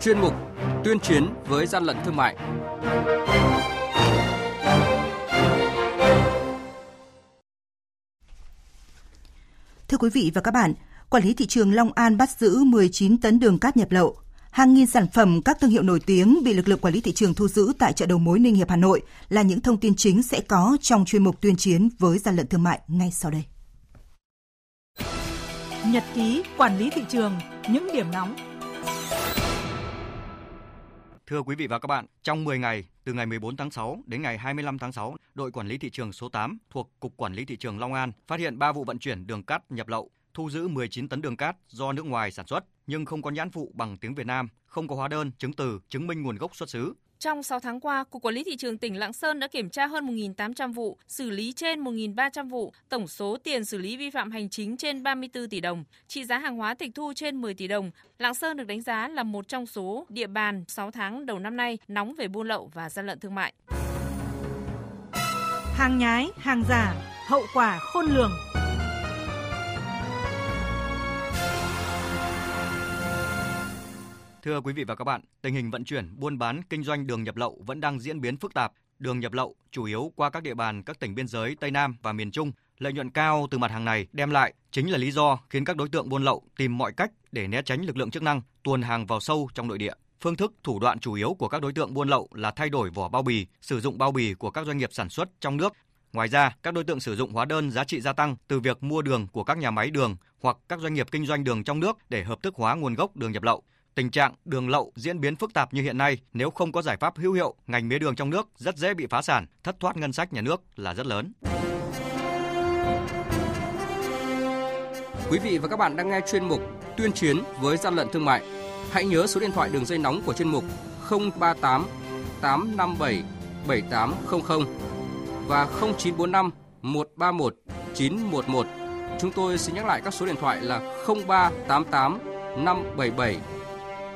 chuyên mục Tuyên chiến với gian lận thương mại. Thưa quý vị và các bạn, quản lý thị trường Long An bắt giữ 19 tấn đường cát nhập lậu. Hàng nghìn sản phẩm các thương hiệu nổi tiếng bị lực lượng quản lý thị trường thu giữ tại chợ đầu mối Ninh Hiệp Hà Nội là những thông tin chính sẽ có trong chuyên mục tuyên chiến với gian lận thương mại ngay sau đây. Nhật ký quản lý thị trường, những điểm nóng. Thưa quý vị và các bạn, trong 10 ngày, từ ngày 14 tháng 6 đến ngày 25 tháng 6, đội quản lý thị trường số 8 thuộc Cục Quản lý Thị trường Long An phát hiện 3 vụ vận chuyển đường cát nhập lậu, thu giữ 19 tấn đường cát do nước ngoài sản xuất nhưng không có nhãn phụ bằng tiếng Việt Nam, không có hóa đơn, chứng từ chứng minh nguồn gốc xuất xứ. Trong 6 tháng qua, Cục Quản lý Thị trường tỉnh Lạng Sơn đã kiểm tra hơn 1.800 vụ, xử lý trên 1.300 vụ, tổng số tiền xử lý vi phạm hành chính trên 34 tỷ đồng, trị giá hàng hóa tịch thu trên 10 tỷ đồng. Lạng Sơn được đánh giá là một trong số địa bàn 6 tháng đầu năm nay nóng về buôn lậu và gian lận thương mại. Hàng nhái, hàng giả, hậu quả khôn lường. Thưa quý vị và các bạn, tình hình vận chuyển, buôn bán, kinh doanh đường nhập lậu vẫn đang diễn biến phức tạp. Đường nhập lậu chủ yếu qua các địa bàn các tỉnh biên giới Tây Nam và miền Trung. Lợi nhuận cao từ mặt hàng này đem lại chính là lý do khiến các đối tượng buôn lậu tìm mọi cách để né tránh lực lượng chức năng tuồn hàng vào sâu trong nội địa. Phương thức, thủ đoạn chủ yếu của các đối tượng buôn lậu là thay đổi vỏ bao bì, sử dụng bao bì của các doanh nghiệp sản xuất trong nước. Ngoài ra, các đối tượng sử dụng hóa đơn giá trị gia tăng từ việc mua đường của các nhà máy đường hoặc các doanh nghiệp kinh doanh đường trong nước để hợp thức hóa nguồn gốc đường nhập lậu. Tình trạng đường lậu diễn biến phức tạp như hiện nay, nếu không có giải pháp hữu hiệu, ngành mía đường trong nước rất dễ bị phá sản, thất thoát ngân sách nhà nước là rất lớn. Quý vị và các bạn đang nghe chuyên mục Tuyên chiến với gian lận thương mại. Hãy nhớ số điện thoại đường dây nóng của chuyên mục 038 857 7800 và 0945 131 911. Chúng tôi xin nhắc lại các số điện thoại là 0388 577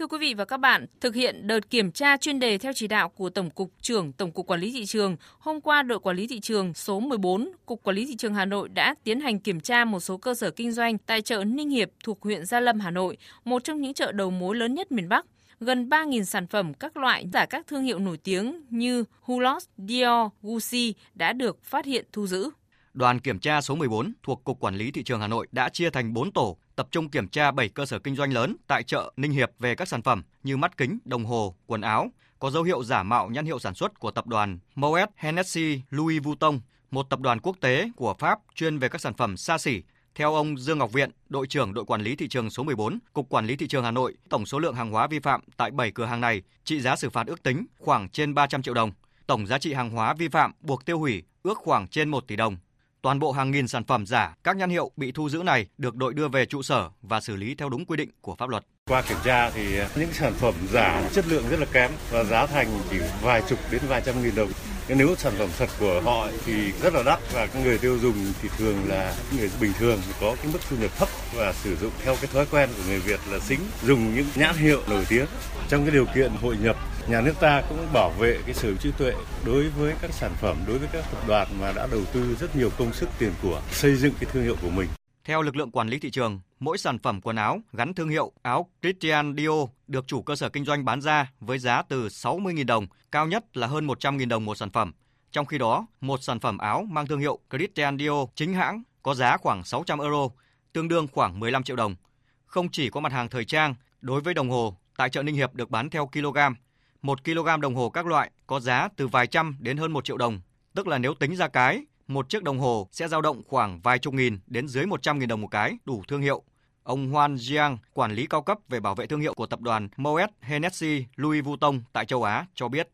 Thưa quý vị và các bạn, thực hiện đợt kiểm tra chuyên đề theo chỉ đạo của Tổng cục trưởng Tổng cục Quản lý thị trường, hôm qua đội quản lý thị trường số 14, Cục Quản lý thị trường Hà Nội đã tiến hành kiểm tra một số cơ sở kinh doanh tại chợ Ninh Hiệp thuộc huyện Gia Lâm, Hà Nội, một trong những chợ đầu mối lớn nhất miền Bắc. Gần 3.000 sản phẩm các loại giả các thương hiệu nổi tiếng như Hulos, Dior, Gucci đã được phát hiện thu giữ. Đoàn kiểm tra số 14 thuộc Cục Quản lý Thị trường Hà Nội đã chia thành 4 tổ, tập trung kiểm tra 7 cơ sở kinh doanh lớn tại chợ Ninh Hiệp về các sản phẩm như mắt kính, đồng hồ, quần áo, có dấu hiệu giả mạo nhãn hiệu sản xuất của tập đoàn Moet Hennessy Louis Vuitton, một tập đoàn quốc tế của Pháp chuyên về các sản phẩm xa xỉ. Theo ông Dương Ngọc Viện, đội trưởng đội quản lý thị trường số 14, Cục Quản lý thị trường Hà Nội, tổng số lượng hàng hóa vi phạm tại 7 cửa hàng này trị giá xử phạt ước tính khoảng trên 300 triệu đồng. Tổng giá trị hàng hóa vi phạm buộc tiêu hủy ước khoảng trên 1 tỷ đồng. Toàn bộ hàng nghìn sản phẩm giả, các nhãn hiệu bị thu giữ này được đội đưa về trụ sở và xử lý theo đúng quy định của pháp luật. Qua kiểm tra thì những sản phẩm giả chất lượng rất là kém và giá thành chỉ vài chục đến vài trăm nghìn đồng. Nếu sản phẩm thật của họ thì rất là đắt và các người tiêu dùng thì thường là người bình thường có cái mức thu nhập thấp và sử dụng theo cái thói quen của người Việt là xính dùng những nhãn hiệu nổi tiếng. Trong cái điều kiện hội nhập nhà nước ta cũng bảo vệ cái sở hữu trí tuệ đối với các sản phẩm, đối với các tập đoàn mà đã đầu tư rất nhiều công sức tiền của xây dựng cái thương hiệu của mình. Theo lực lượng quản lý thị trường, mỗi sản phẩm quần áo gắn thương hiệu áo Christian Dior được chủ cơ sở kinh doanh bán ra với giá từ 60.000 đồng, cao nhất là hơn 100.000 đồng một sản phẩm. Trong khi đó, một sản phẩm áo mang thương hiệu Christian Dior chính hãng có giá khoảng 600 euro, tương đương khoảng 15 triệu đồng. Không chỉ có mặt hàng thời trang, đối với đồng hồ, tại chợ Ninh Hiệp được bán theo kg, một kg đồng hồ các loại có giá từ vài trăm đến hơn 1 triệu đồng. Tức là nếu tính ra cái, một chiếc đồng hồ sẽ dao động khoảng vài chục nghìn đến dưới 100 nghìn đồng một cái, đủ thương hiệu. Ông Juan Jiang, quản lý cao cấp về bảo vệ thương hiệu của tập đoàn Moet Hennessy Louis Vuitton tại châu Á cho biết.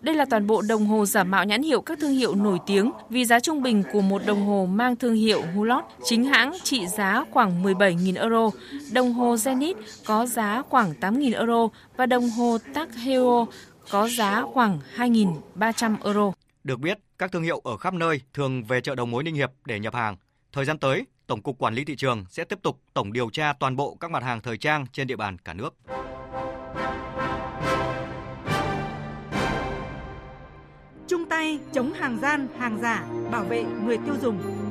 Đây là toàn bộ đồng hồ giả mạo nhãn hiệu các thương hiệu nổi tiếng vì giá trung bình của một đồng hồ mang thương hiệu Hulot chính hãng trị giá khoảng 17.000 euro, đồng hồ Zenith có giá khoảng 8.000 euro và đồng hồ Tag Heuer có giá khoảng 2.300 euro. Được biết, các thương hiệu ở khắp nơi thường về chợ đầu mối Ninh Hiệp để nhập hàng. Thời gian tới, Tổng cục Quản lý thị trường sẽ tiếp tục tổng điều tra toàn bộ các mặt hàng thời trang trên địa bàn cả nước. Chung tay chống hàng gian, hàng giả, bảo vệ người tiêu dùng.